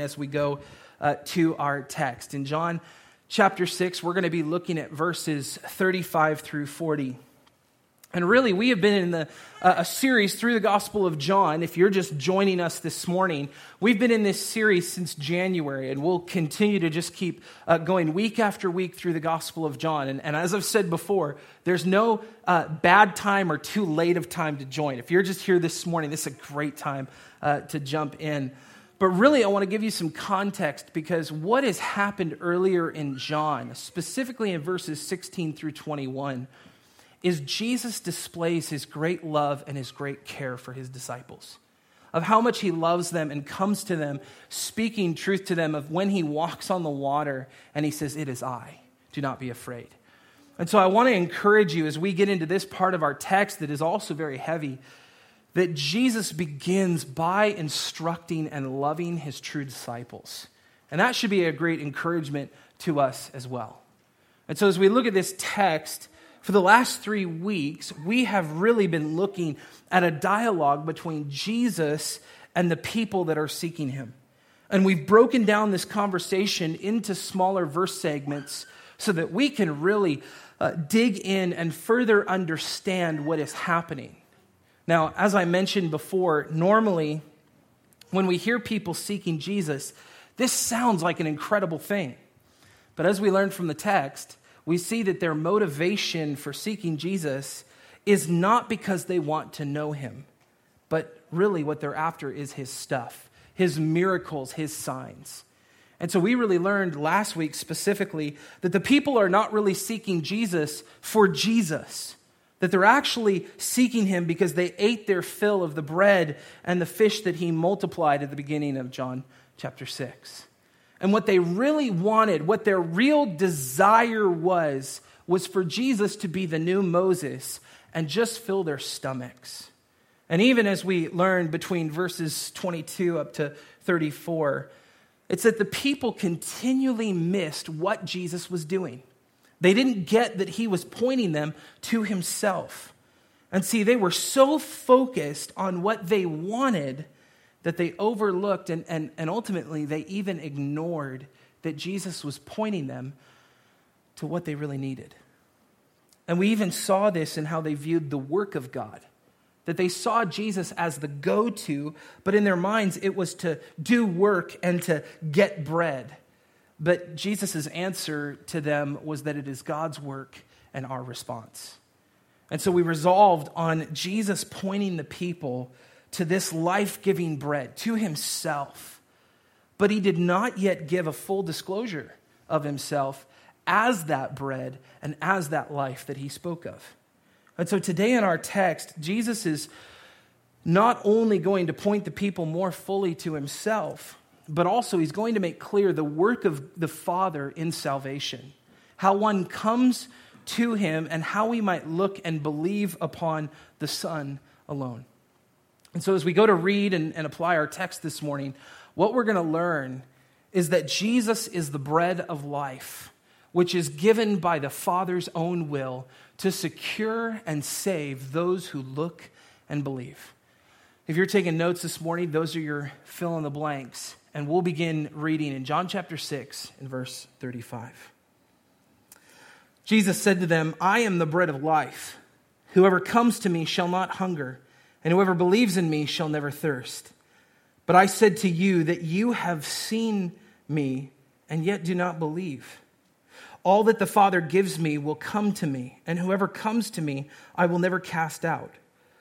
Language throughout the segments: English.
as we go uh, to our text. In John chapter 6, we're going to be looking at verses 35 through 40. And really, we have been in the, uh, a series through the Gospel of John. If you're just joining us this morning, we've been in this series since January, and we'll continue to just keep uh, going week after week through the Gospel of John. And, and as I've said before, there's no uh, bad time or too late of time to join. If you're just here this morning, this is a great time uh, to jump in. But really, I want to give you some context because what has happened earlier in John, specifically in verses 16 through 21, is Jesus displays his great love and his great care for his disciples, of how much he loves them and comes to them, speaking truth to them, of when he walks on the water and he says, It is I, do not be afraid. And so I want to encourage you as we get into this part of our text that is also very heavy that Jesus begins by instructing and loving his true disciples. And that should be a great encouragement to us as well. And so as we look at this text, for the last three weeks, we have really been looking at a dialogue between Jesus and the people that are seeking him. And we've broken down this conversation into smaller verse segments so that we can really uh, dig in and further understand what is happening. Now, as I mentioned before, normally when we hear people seeking Jesus, this sounds like an incredible thing. But as we learned from the text, we see that their motivation for seeking Jesus is not because they want to know him, but really what they're after is his stuff, his miracles, his signs. And so we really learned last week specifically that the people are not really seeking Jesus for Jesus that they're actually seeking him because they ate their fill of the bread and the fish that he multiplied at the beginning of John chapter 6. And what they really wanted, what their real desire was, was for Jesus to be the new Moses and just fill their stomachs. And even as we learn between verses 22 up to 34, it's that the people continually missed what Jesus was doing. They didn't get that he was pointing them to himself. And see, they were so focused on what they wanted that they overlooked and, and, and ultimately they even ignored that Jesus was pointing them to what they really needed. And we even saw this in how they viewed the work of God. That they saw Jesus as the go to, but in their minds it was to do work and to get bread. But Jesus' answer to them was that it is God's work and our response. And so we resolved on Jesus pointing the people to this life giving bread, to himself. But he did not yet give a full disclosure of himself as that bread and as that life that he spoke of. And so today in our text, Jesus is not only going to point the people more fully to himself, but also he's going to make clear the work of the Father in salvation, how one comes to him, and how we might look and believe upon the Son alone. And so, as we go to read and, and apply our text this morning, what we're going to learn is that Jesus is the bread of life, which is given by the Father's own will to secure and save those who look and believe. If you're taking notes this morning, those are your fill in the blanks and we'll begin reading in John chapter 6 in verse 35. Jesus said to them, I am the bread of life. Whoever comes to me shall not hunger, and whoever believes in me shall never thirst. But I said to you that you have seen me, and yet do not believe. All that the Father gives me will come to me, and whoever comes to me I will never cast out.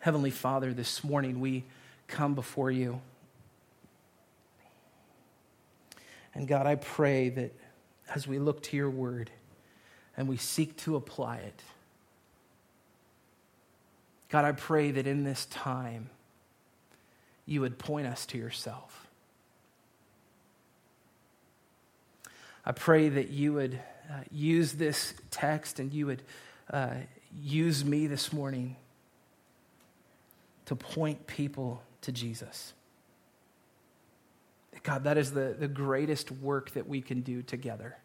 Heavenly Father, this morning we come before you. And God, I pray that as we look to your word and we seek to apply it, God, I pray that in this time you would point us to yourself. I pray that you would uh, use this text and you would uh, use me this morning to point people to Jesus. God, that is the, the greatest work that we can do together.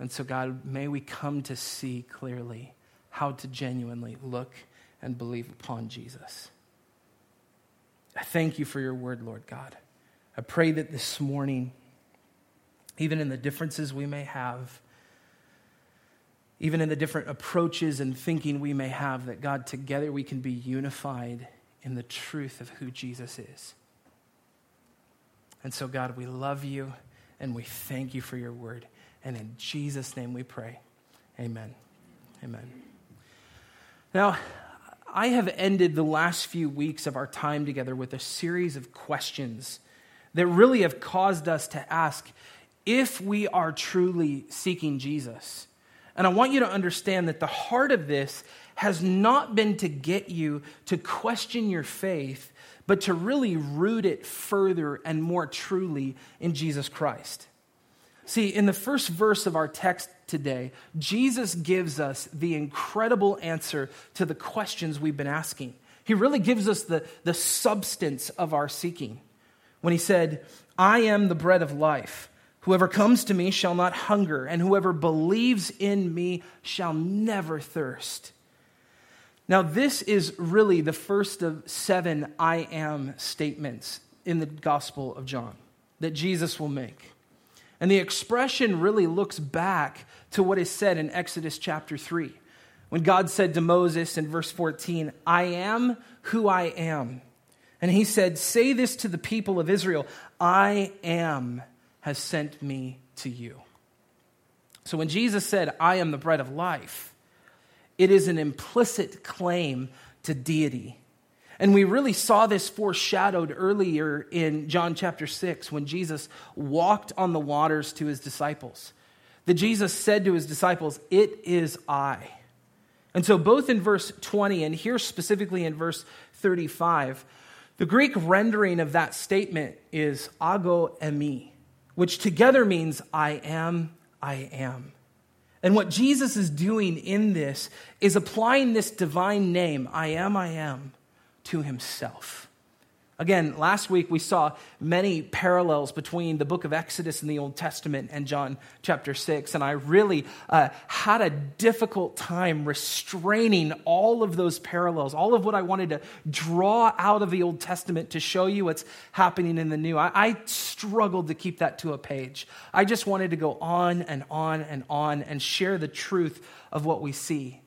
And so, God, may we come to see clearly how to genuinely look and believe upon Jesus. I thank you for your word, Lord God. I pray that this morning, even in the differences we may have, even in the different approaches and thinking we may have, that God, together we can be unified in the truth of who Jesus is. And so, God, we love you and we thank you for your word. And in Jesus' name we pray. Amen. Amen. Now, I have ended the last few weeks of our time together with a series of questions that really have caused us to ask if we are truly seeking Jesus. And I want you to understand that the heart of this has not been to get you to question your faith, but to really root it further and more truly in Jesus Christ. See, in the first verse of our text today, Jesus gives us the incredible answer to the questions we've been asking. He really gives us the, the substance of our seeking when he said, I am the bread of life. Whoever comes to me shall not hunger, and whoever believes in me shall never thirst. Now, this is really the first of seven I am statements in the Gospel of John that Jesus will make. And the expression really looks back to what is said in Exodus chapter 3, when God said to Moses in verse 14, I am who I am. And he said, Say this to the people of Israel I am has sent me to you. So when Jesus said, I am the bread of life, it is an implicit claim to deity. And we really saw this foreshadowed earlier in John chapter 6 when Jesus walked on the waters to his disciples. That Jesus said to his disciples, It is I. And so, both in verse 20 and here specifically in verse 35, the Greek rendering of that statement is ego eimi, which together means I am, I am. And what Jesus is doing in this is applying this divine name, I am, I am, to himself. Again, last week we saw many parallels between the book of Exodus in the Old Testament and John chapter 6. And I really uh, had a difficult time restraining all of those parallels, all of what I wanted to draw out of the Old Testament to show you what's happening in the New. I, I struggled to keep that to a page. I just wanted to go on and on and on and share the truth of what we see.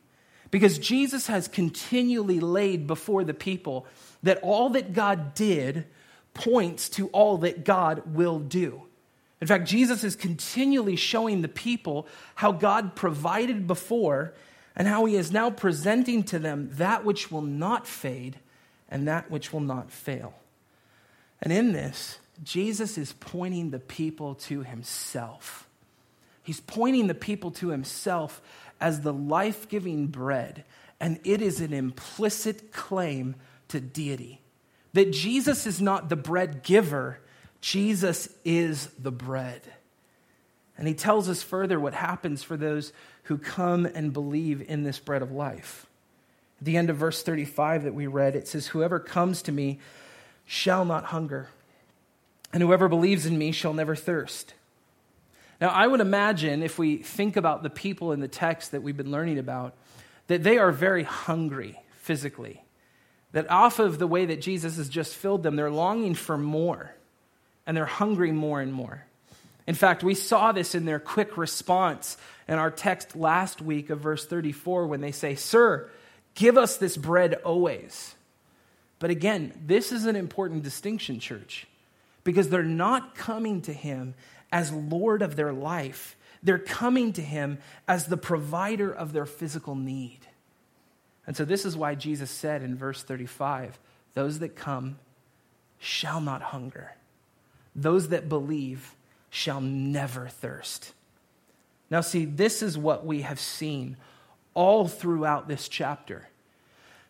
Because Jesus has continually laid before the people that all that God did points to all that God will do. In fact, Jesus is continually showing the people how God provided before and how he is now presenting to them that which will not fade and that which will not fail. And in this, Jesus is pointing the people to himself. He's pointing the people to himself as the life giving bread, and it is an implicit claim to deity. That Jesus is not the bread giver, Jesus is the bread. And he tells us further what happens for those who come and believe in this bread of life. At the end of verse 35 that we read, it says, Whoever comes to me shall not hunger, and whoever believes in me shall never thirst. Now, I would imagine if we think about the people in the text that we've been learning about, that they are very hungry physically. That off of the way that Jesus has just filled them, they're longing for more and they're hungry more and more. In fact, we saw this in their quick response in our text last week of verse 34 when they say, Sir, give us this bread always. But again, this is an important distinction, church, because they're not coming to him as Lord of their life. They're coming to him as the provider of their physical need. And so, this is why Jesus said in verse 35 Those that come shall not hunger, those that believe shall never thirst. Now, see, this is what we have seen all throughout this chapter.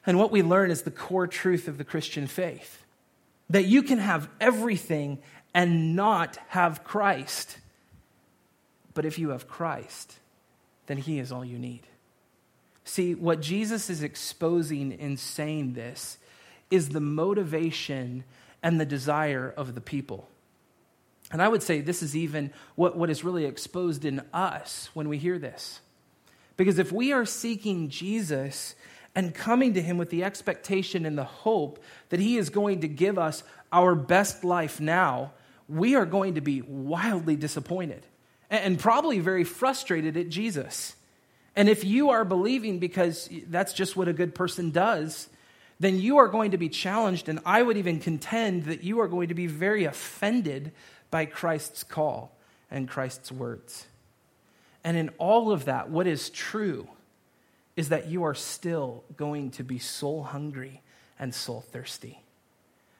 And what we learn is the core truth of the Christian faith that you can have everything and not have Christ. But if you have Christ, then He is all you need. See, what Jesus is exposing in saying this is the motivation and the desire of the people. And I would say this is even what, what is really exposed in us when we hear this. Because if we are seeking Jesus and coming to Him with the expectation and the hope that He is going to give us our best life now, we are going to be wildly disappointed and probably very frustrated at Jesus. And if you are believing because that's just what a good person does, then you are going to be challenged. And I would even contend that you are going to be very offended by Christ's call and Christ's words. And in all of that, what is true is that you are still going to be soul hungry and soul thirsty.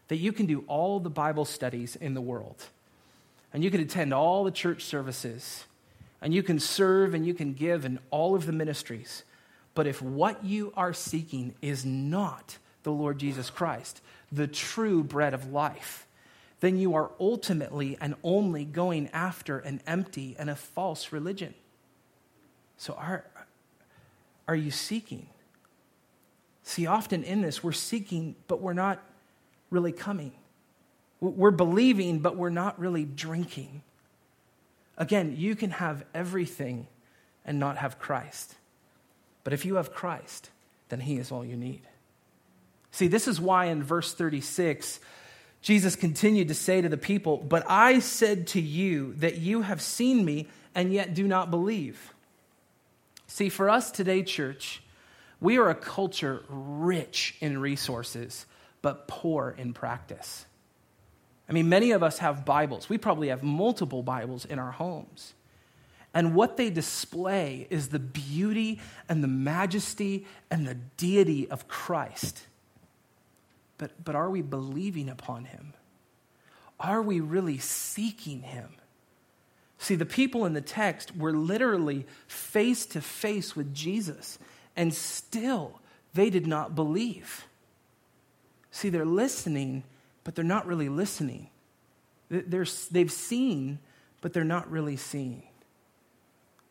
That you can do all the Bible studies in the world, and you can attend all the church services, and you can serve and you can give in all of the ministries. But if what you are seeking is not the Lord Jesus Christ, the true bread of life, then you are ultimately and only going after an empty and a false religion. So, are, are you seeking? See, often in this, we're seeking, but we're not really coming. We're believing, but we're not really drinking. Again, you can have everything and not have Christ. But if you have Christ, then He is all you need. See, this is why in verse 36, Jesus continued to say to the people, But I said to you that you have seen me and yet do not believe. See, for us today, church, we are a culture rich in resources, but poor in practice. I mean, many of us have Bibles. We probably have multiple Bibles in our homes. And what they display is the beauty and the majesty and the deity of Christ. But, but are we believing upon him? Are we really seeking him? See, the people in the text were literally face to face with Jesus, and still they did not believe. See, they're listening, but they're not really listening. They're, they've seen, but they're not really seeing.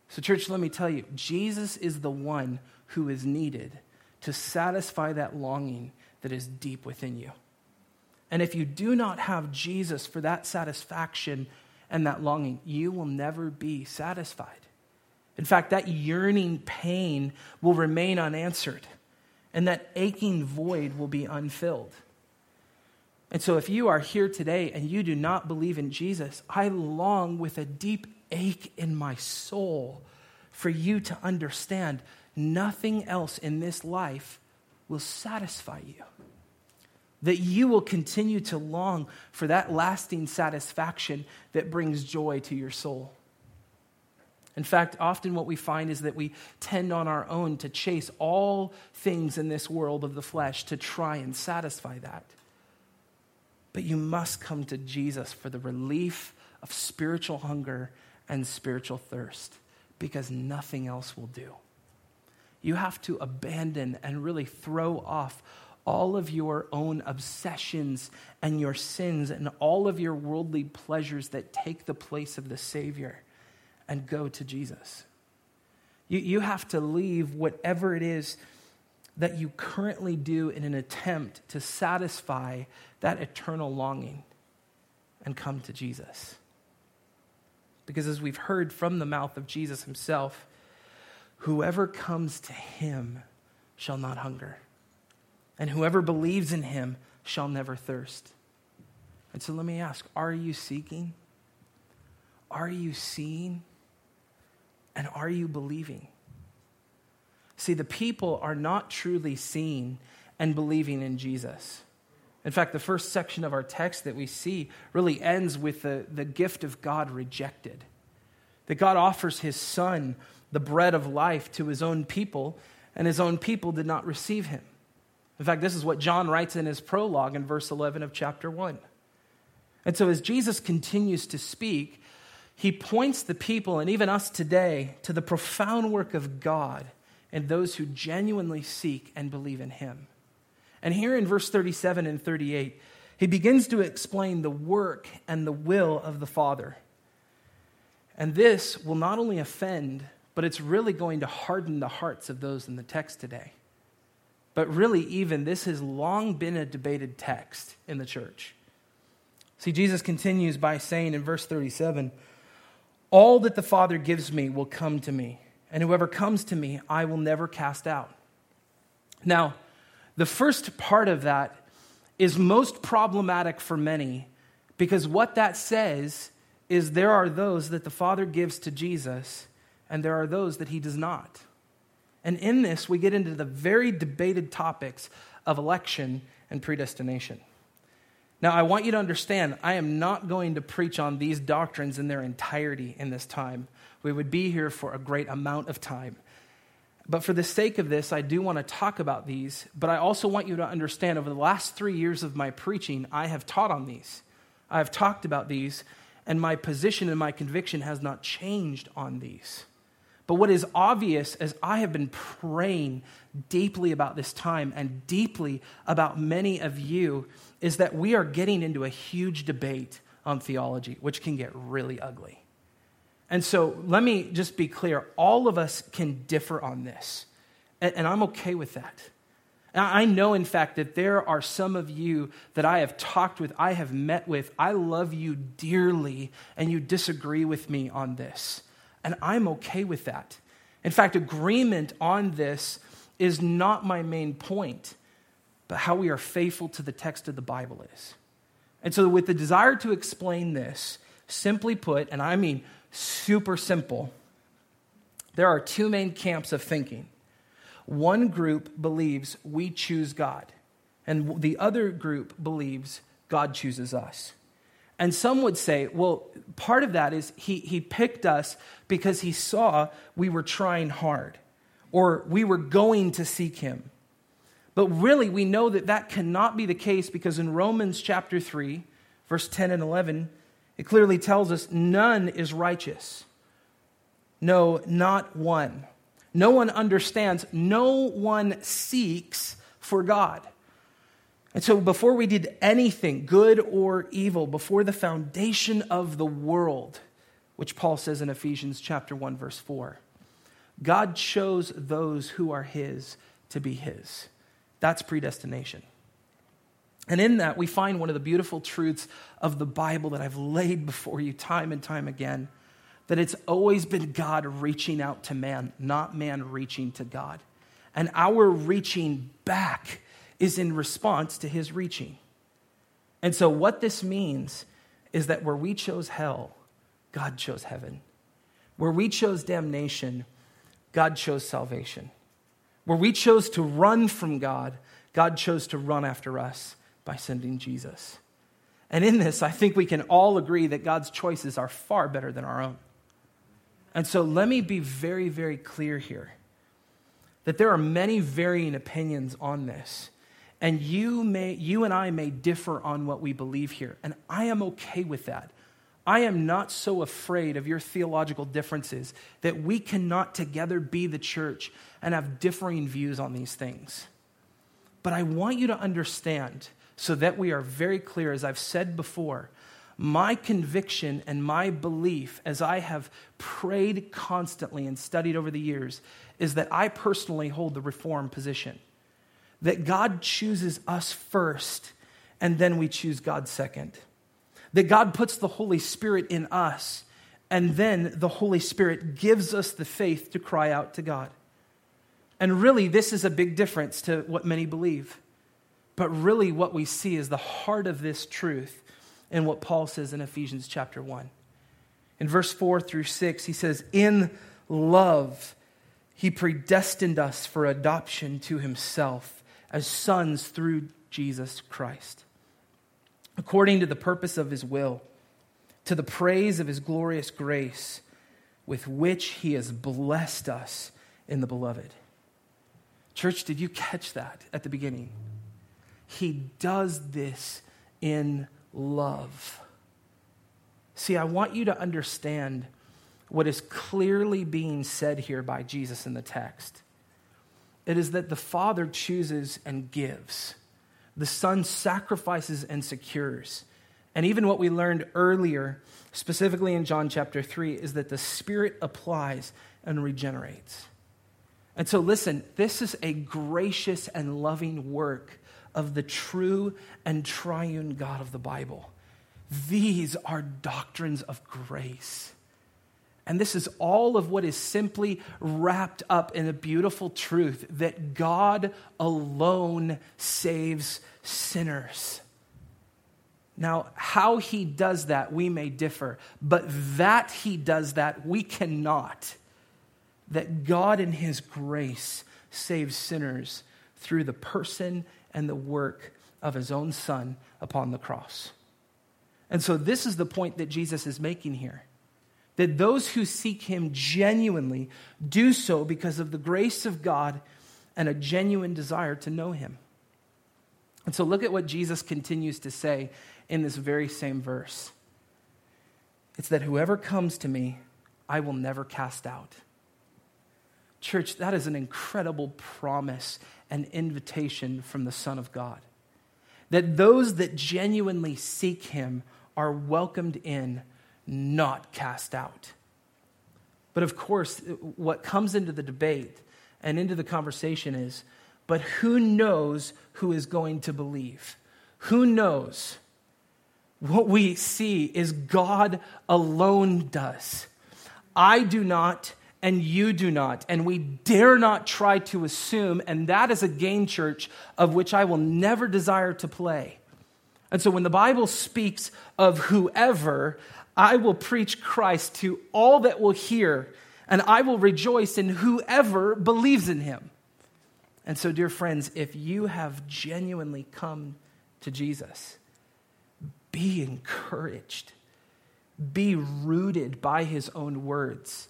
So, church, let me tell you Jesus is the one who is needed to satisfy that longing that is deep within you. And if you do not have Jesus for that satisfaction, and that longing, you will never be satisfied. In fact, that yearning pain will remain unanswered, and that aching void will be unfilled. And so, if you are here today and you do not believe in Jesus, I long with a deep ache in my soul for you to understand nothing else in this life will satisfy you that you will continue to long for that lasting satisfaction that brings joy to your soul. In fact, often what we find is that we tend on our own to chase all things in this world of the flesh to try and satisfy that. But you must come to Jesus for the relief of spiritual hunger and spiritual thirst because nothing else will do. You have to abandon and really throw off all of your own obsessions and your sins and all of your worldly pleasures that take the place of the Savior and go to Jesus. You, you have to leave whatever it is that you currently do in an attempt to satisfy that eternal longing and come to Jesus. Because as we've heard from the mouth of Jesus himself, whoever comes to him shall not hunger and whoever believes in him shall never thirst. And so let me ask are you seeking? Are you seeing? And are you believing? See, the people are not truly seeing and believing in Jesus. In fact, the first section of our text that we see really ends with the, the gift of God rejected. That God offers his son, the bread of life, to his own people, and his own people did not receive him. In fact, this is what John writes in his prologue in verse 11 of chapter 1. And so, as Jesus continues to speak, he points the people and even us today to the profound work of God and those who genuinely seek and believe in him. And here in verse 37 and 38, he begins to explain the work and the will of the Father. And this will not only offend, but it's really going to harden the hearts of those in the text today. But really, even this has long been a debated text in the church. See, Jesus continues by saying in verse 37 All that the Father gives me will come to me, and whoever comes to me, I will never cast out. Now, the first part of that is most problematic for many because what that says is there are those that the Father gives to Jesus, and there are those that he does not. And in this, we get into the very debated topics of election and predestination. Now, I want you to understand, I am not going to preach on these doctrines in their entirety in this time. We would be here for a great amount of time. But for the sake of this, I do want to talk about these. But I also want you to understand over the last three years of my preaching, I have taught on these. I have talked about these, and my position and my conviction has not changed on these. But what is obvious as I have been praying deeply about this time and deeply about many of you is that we are getting into a huge debate on theology, which can get really ugly. And so let me just be clear all of us can differ on this, and, I'm okay with that. I know, in fact, that there are some of you that I have talked with, I have met with, I love you dearly, and you disagree with me on this. And I'm okay with that. In fact, agreement on this is not my main point, but how we are faithful to the text of the Bible is. And so, with the desire to explain this, simply put, and I mean super simple, there are two main camps of thinking. One group believes we choose God, and the other group believes God chooses us. And some would say, well, part of that is he, he picked us because he saw we were trying hard or we were going to seek him. But really, we know that that cannot be the case because in Romans chapter 3, verse 10 and 11, it clearly tells us none is righteous. No, not one. No one understands. No one seeks for God. And so, before we did anything, good or evil, before the foundation of the world, which Paul says in Ephesians chapter 1 verse 4, God chose those who are his to be his. That's predestination. And in that, we find one of the beautiful truths of the Bible that I've laid before you time and time again that it's always been God reaching out to man, not man reaching to God. And our reaching back is in response to his reaching. And so, what this means is that where we chose hell, God chose heaven. Where we chose damnation, God chose salvation. Where we chose to run from God, God chose to run after us by sending Jesus. And in this, I think we can all agree that God's choices are far better than our own. And so let me be very, very clear here that there are many varying opinions on this. And you, may, you and I may differ on what we believe here. And I am okay with that. I am not so afraid of your theological differences that we cannot together be the church and have differing views on these things. But I want you to understand, so that we are very clear, as I've said before, my conviction and my belief, as I have prayed constantly and studied over the years, is that I personally hold the reform position that God chooses us first and then we choose God second. That God puts the Holy Spirit in us and then the Holy Spirit gives us the faith to cry out to God. And really, this is a big difference to what many believe. But really, what we see is the heart of this truth in what Paul says in Ephesians chapter 1. In verse 4 through 6, he says, In love, he predestined us for adoption to himself as sons through Jesus Christ, according to the purpose of his will, to the praise of his glorious grace, with which he has blessed us in the beloved. Church, did you catch that at the beginning? He does this in love. See, I want you to understand what is clearly being said here by Jesus in the text. It is that the Father chooses and gives. the Son sacrifices and secures. And even what we learned earlier, specifically in John chapter 3, is that the Spirit applies and regenerates. And so, listen, this is a gracious and loving work of the true and triune God of the Bible. These are doctrines of grace. And this is all of what is simply wrapped up in a beautiful truth that God alone saves sinners. Now, how he does that, we may differ, but that he does that, we cannot. That God, in his grace, saves sinners through the person and the work of his own Son upon the cross. And so, this is the point that Jesus is making here that those who seek him genuinely do so because of the grace of God and a genuine desire to know him. And so, look at what Jesus continues to say in this very same verse it's that whoever comes to me, I will never cast out. Church, that is an incredible promise and invitation from the Son of God. That those that genuinely seek Him are welcomed in, not cast out. But of course, what comes into the debate and into the conversation is but who knows who is going to believe? Who knows? What we see is God alone does. I do not, and you do not. And we dare not try to assume, and that is a game church of which I will never desire to play. And so when the Bible speaks of whoever, I will preach Christ to all that will hear, and I will rejoice in whoever believes in him. And so, dear friends, if you have genuinely come to Jesus, be encouraged. Be rooted by his own words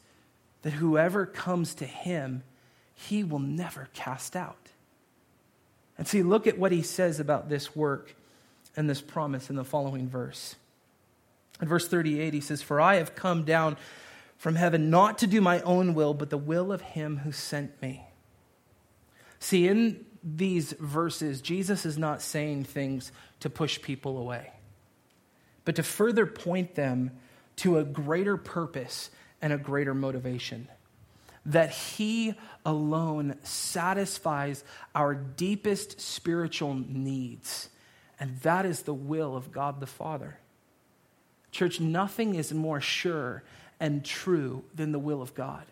that whoever comes to him, he will never cast out. And see, look at what he says about this work and this promise in the following verse. In verse 38, he says, For I have come down from heaven not to do my own will, but the will of him who sent me. See, in these verses, Jesus is not saying things to push people away but to further point them to a greater purpose and a greater motivation. That He alone satisfies our deepest spiritual needs. And that is the will of God the Father. Church, nothing is more sure and true than the will of God.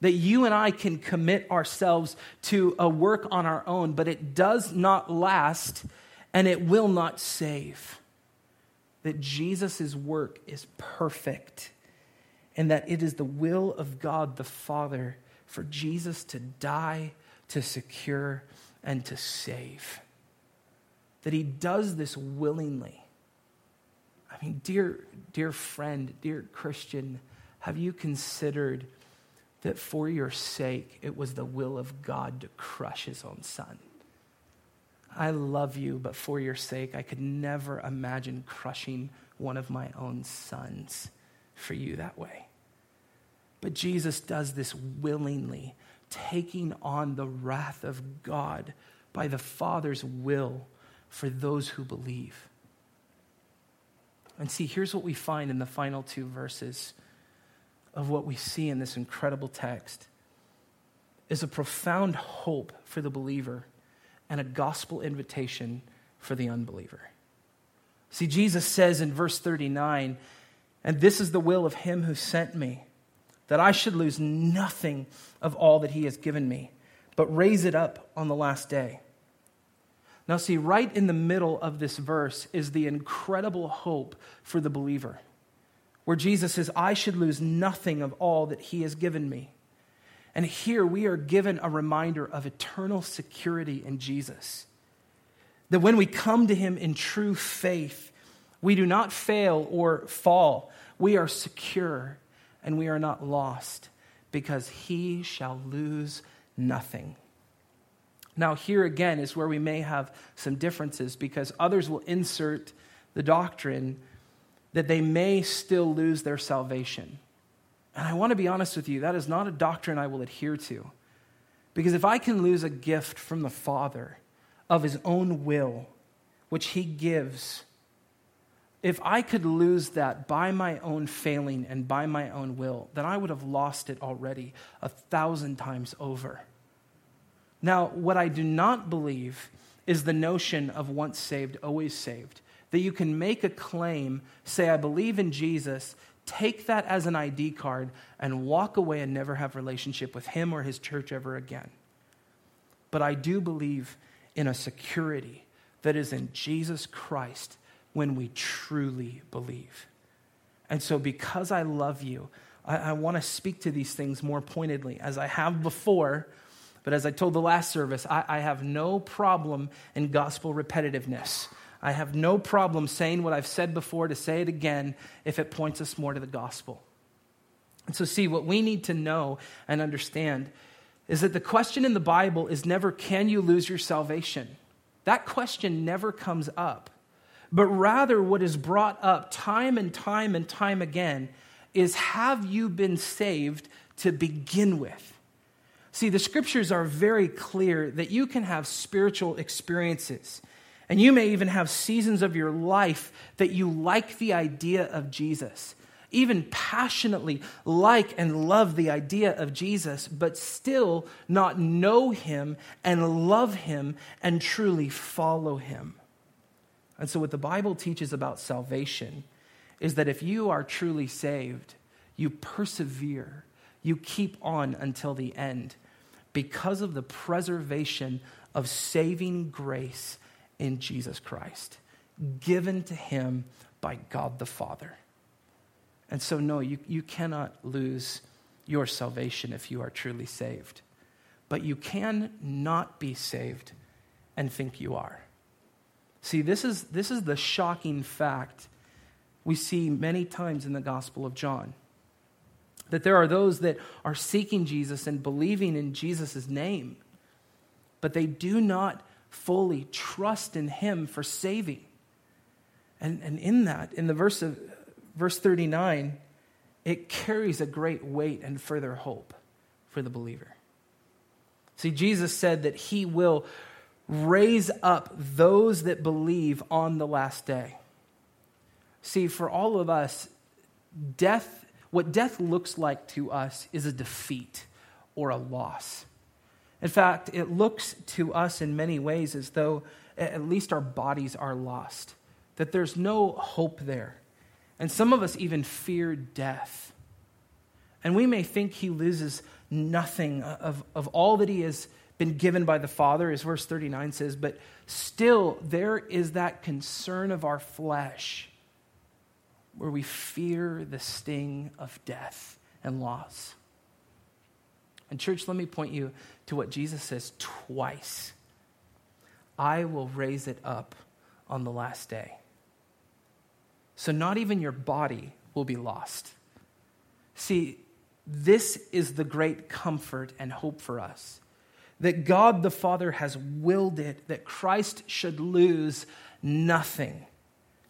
That you and I can commit ourselves to a work on our own, but it does not last and it will not save that Jesus' work is perfect and that it is the will of God the Father for Jesus to die, to secure, and to save. That he does this willingly. I mean, dear, dear friend, dear Christian, have you considered that for your sake it was the will of God to crush his own son? I love you, but for your sake, I could never imagine crushing one of my own sons for you that way. But Jesus does this willingly, taking on the wrath of God by the Father's will for those who believe. And see, here's what we find in the final two verses of what we see in this incredible text is a profound hope for the believer and a gospel invitation for the unbeliever. See, Jesus says in verse 39, and this is the will of him who sent me, that I should lose nothing of all that he has given me, but raise it up on the last day. Now, see, right in the middle of this verse is the incredible hope for the believer, where Jesus says, I should lose nothing of all that he has given me. And here we are given a reminder of eternal security in Jesus. That when we come to him in true faith, we do not fail or fall. We are secure and we are not lost because he shall lose nothing. Now, here again is where we may have some differences because others will insert the doctrine that they may still lose their salvation. And I want to be honest with you, that is not a doctrine I will adhere to. Because if I can lose a gift from the Father, of his own will, which he gives, if I could lose that by my own failing and by my own will, then I would have lost it already a thousand times over. Now, what I do not believe is the notion of once saved, always saved. That you can make a claim, say, I believe in Jesus, take that as an ID card, and walk away and never have relationship with him or his church ever again. But I do believe in a security that is in Jesus Christ when we truly believe. And so, because I love you, I, I want to speak to these things more pointedly, as I have before. But as I told the last service, I, I have no problem in gospel repetitiveness. I have no problem saying what I've said before to say it again if it points us more to the gospel. And so, see, what we need to know and understand is that the question in the Bible is never, can you lose your salvation? That question never comes up. But rather, what is brought up time and time and time again is, have you been saved to begin with? See, the scriptures are very clear that you can have spiritual experiences. And you may even have seasons of your life that you like the idea of Jesus even passionately like and love the idea of Jesus, but still not know him and love him and truly follow him. And so, what the Bible teaches about salvation is that if you are truly saved, you persevere, you keep on until the end because of the preservation of saving grace in Jesus Christ, given to him by God the Father. And so, no, you, you cannot lose your salvation if you are truly saved. But you can not be saved and think you are. See, this is, this is the shocking fact we see many times in the Gospel of John. That there are those that are seeking Jesus and believing in Jesus' name, but they do not fully trust in him for saving. And, and in that, in the verse of verse 39, it carries a great weight and further hope for the believer. See, Jesus said that he will raise up those that believe on the last day. See, for all of us, death, what death looks like to us is a defeat or a loss. In fact, it looks to us in many ways as though at least our bodies are lost, that there's no hope there. And some of us even fear death. And we may think he loses nothing of, of all that he has been given by the Father, as verse 39 says, but still there is that concern of our flesh where we fear the sting of death and loss. And, church, let me point you to what Jesus says twice I will raise it up on the last day. So, not even your body will be lost. See, this is the great comfort and hope for us that God the Father has willed it, that Christ should lose nothing,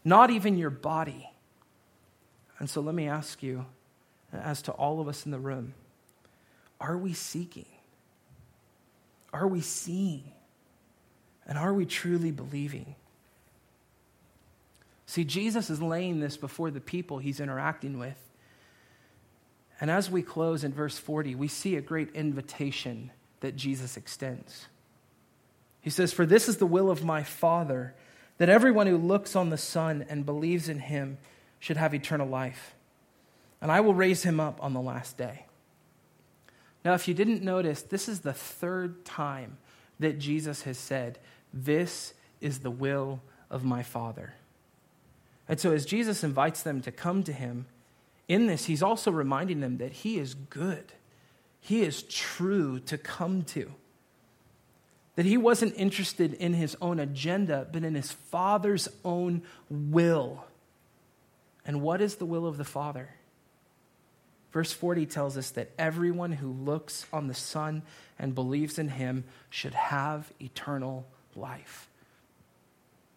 not even your body. And so, let me ask you, as to all of us in the room, are we seeking? Are we seeing? And are we truly believing? See, Jesus is laying this before the people he's interacting with. And as we close in verse 40, we see a great invitation that Jesus extends. He says, For this is the will of my Father, that everyone who looks on the Son and believes in him should have eternal life. And I will raise him up on the last day. Now, if you didn't notice, this is the third time that Jesus has said, This is the will of my Father. And so, as Jesus invites them to come to him, in this, he's also reminding them that he is good, he is true to come to. That he wasn't interested in his own agenda, but in his Father's own will. And what is the will of the Father? Verse 40 tells us that everyone who looks on the Son and believes in him should have eternal life.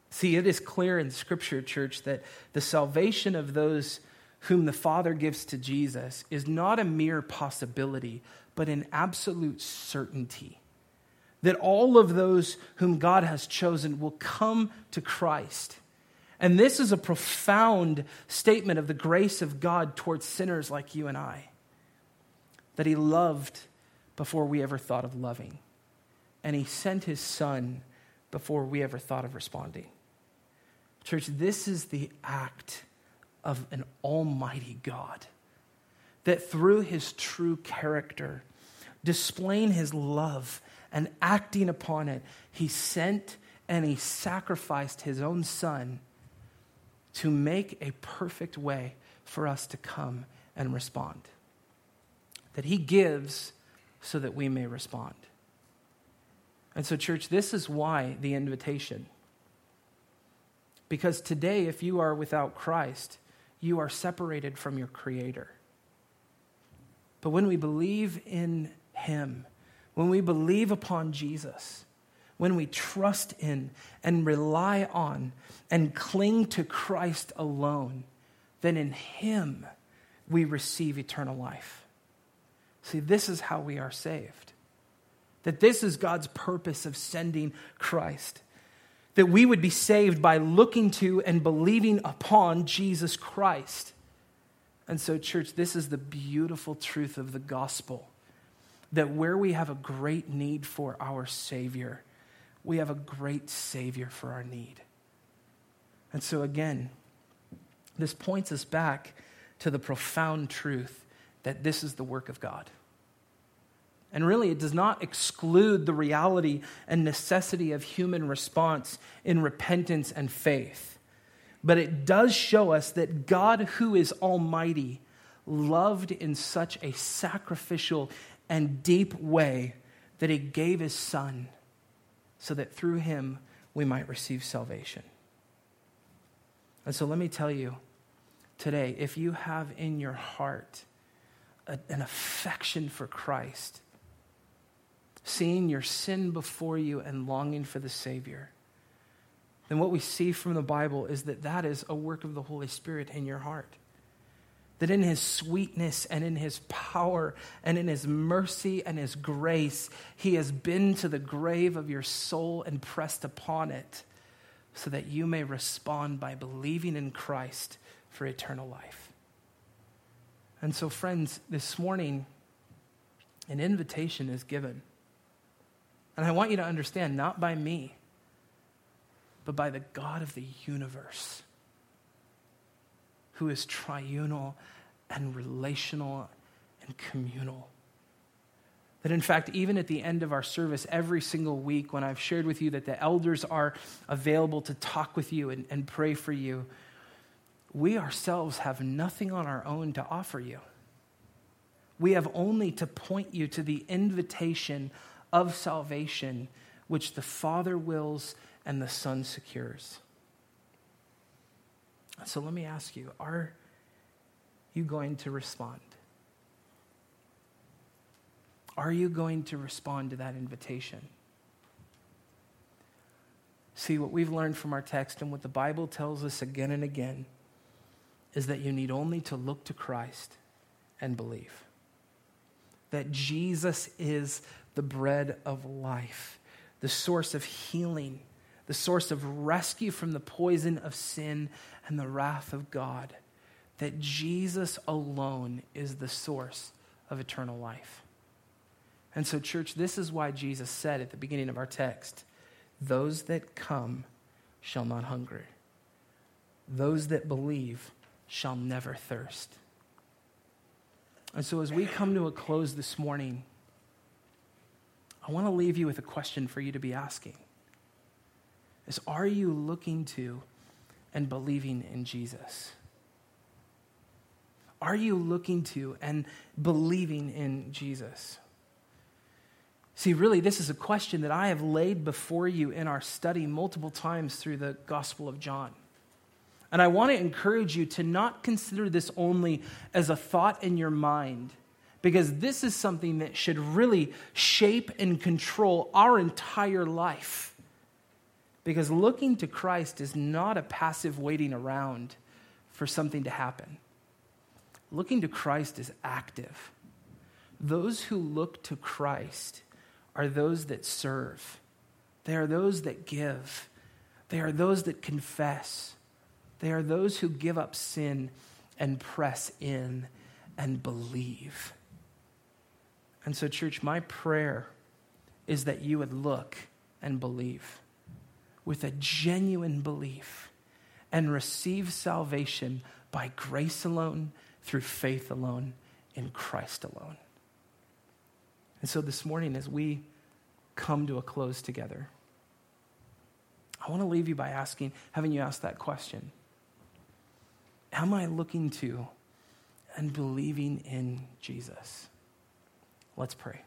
See, it is clear in Scripture, church, that the salvation of those whom the Father gives to Jesus is not a mere possibility, but an absolute certainty. that all of those whom God has chosen will come to Christ. And this is a profound statement of the grace of God towards sinners like you and I. That He loved before we ever thought of loving. And He sent His Son before we ever thought of responding. Church, this is the act of an almighty God that through His true character, displaying His love and acting upon it, He sent and He sacrificed His own Son to make a perfect way for us to come and respond. That He gives so that we may respond. And so, church, this is why the invitation. Because today, if you are without Christ, you are separated from your Creator. But when we believe in Him, when we believe upon Jesus, when we trust in and rely on and cling to Christ alone, then in Him we receive eternal life. See, this is how we are saved. That this is God's purpose of sending Christ. That we would be saved by looking to and believing upon Jesus Christ. And so, church, this is the beautiful truth of the gospel that where we have a great need for our Savior, we have a great Savior for our need. And so, again, this points us back to the profound truth that this is the work of God. And really, it does not exclude the reality and necessity of human response in repentance and faith. But it does show us that God, who is almighty, loved in such a sacrificial and deep way that he gave his son so that through him we might receive salvation. And so let me tell you today if you have in your heart a, an affection for Christ, seeing your sin before you and longing for the Savior, then what we see from the Bible is that that is a work of the Holy Spirit in your heart that in his sweetness and in his power and in his mercy and his grace, he has been to the grave of your soul and pressed upon it so that you may respond by believing in Christ for eternal life. And so, friends, this morning, an invitation is given. And I want you to understand, not by me, but by the God of the universe who is triunal and relational and communal. That in fact, even at the end of our service, every single week, when I've shared with you that the elders are available to talk with you and, and pray for you, we ourselves have nothing on our own to offer you. We have only to point you to the invitation of salvation, which the Father wills and the Son secures. So let me ask you are you going to respond? Are you going to respond to that invitation? See, what we've learned from our text and what the Bible tells us again and again is that you need only to look to Christ and believe. That Jesus is the bread of life, the source of healing, the source of rescue from the poison of sin and the wrath of God that Jesus alone is the source of eternal life. And so, church, this is why Jesus said at the beginning of our text those that come shall not hunger, those that believe shall never thirst. And so, as we come to a close this morning, I want to leave you with a question for you to be asking. Is are you looking to and believing in Jesus? Are you looking to and believing in Jesus? See, really, this is a question that I have laid before you in our study multiple times through the Gospel of John. And I want to encourage you to not consider this only as a thought in your mind, because this is something that should really shape and control our entire life. Because looking to Christ is not a passive waiting around for something to happen. Looking to Christ is active. Those who look to Christ are those that serve, they are those that give, they are those that confess, they are those who give up sin and press in and believe. And so, church, my prayer is that you would look and believe with a genuine belief and receive salvation by grace alone, through faith alone, in Christ alone. And so this morning, as we come to a close together, I want to leave you by asking, having you ask that question Am I looking to and believing in Jesus? Let's pray.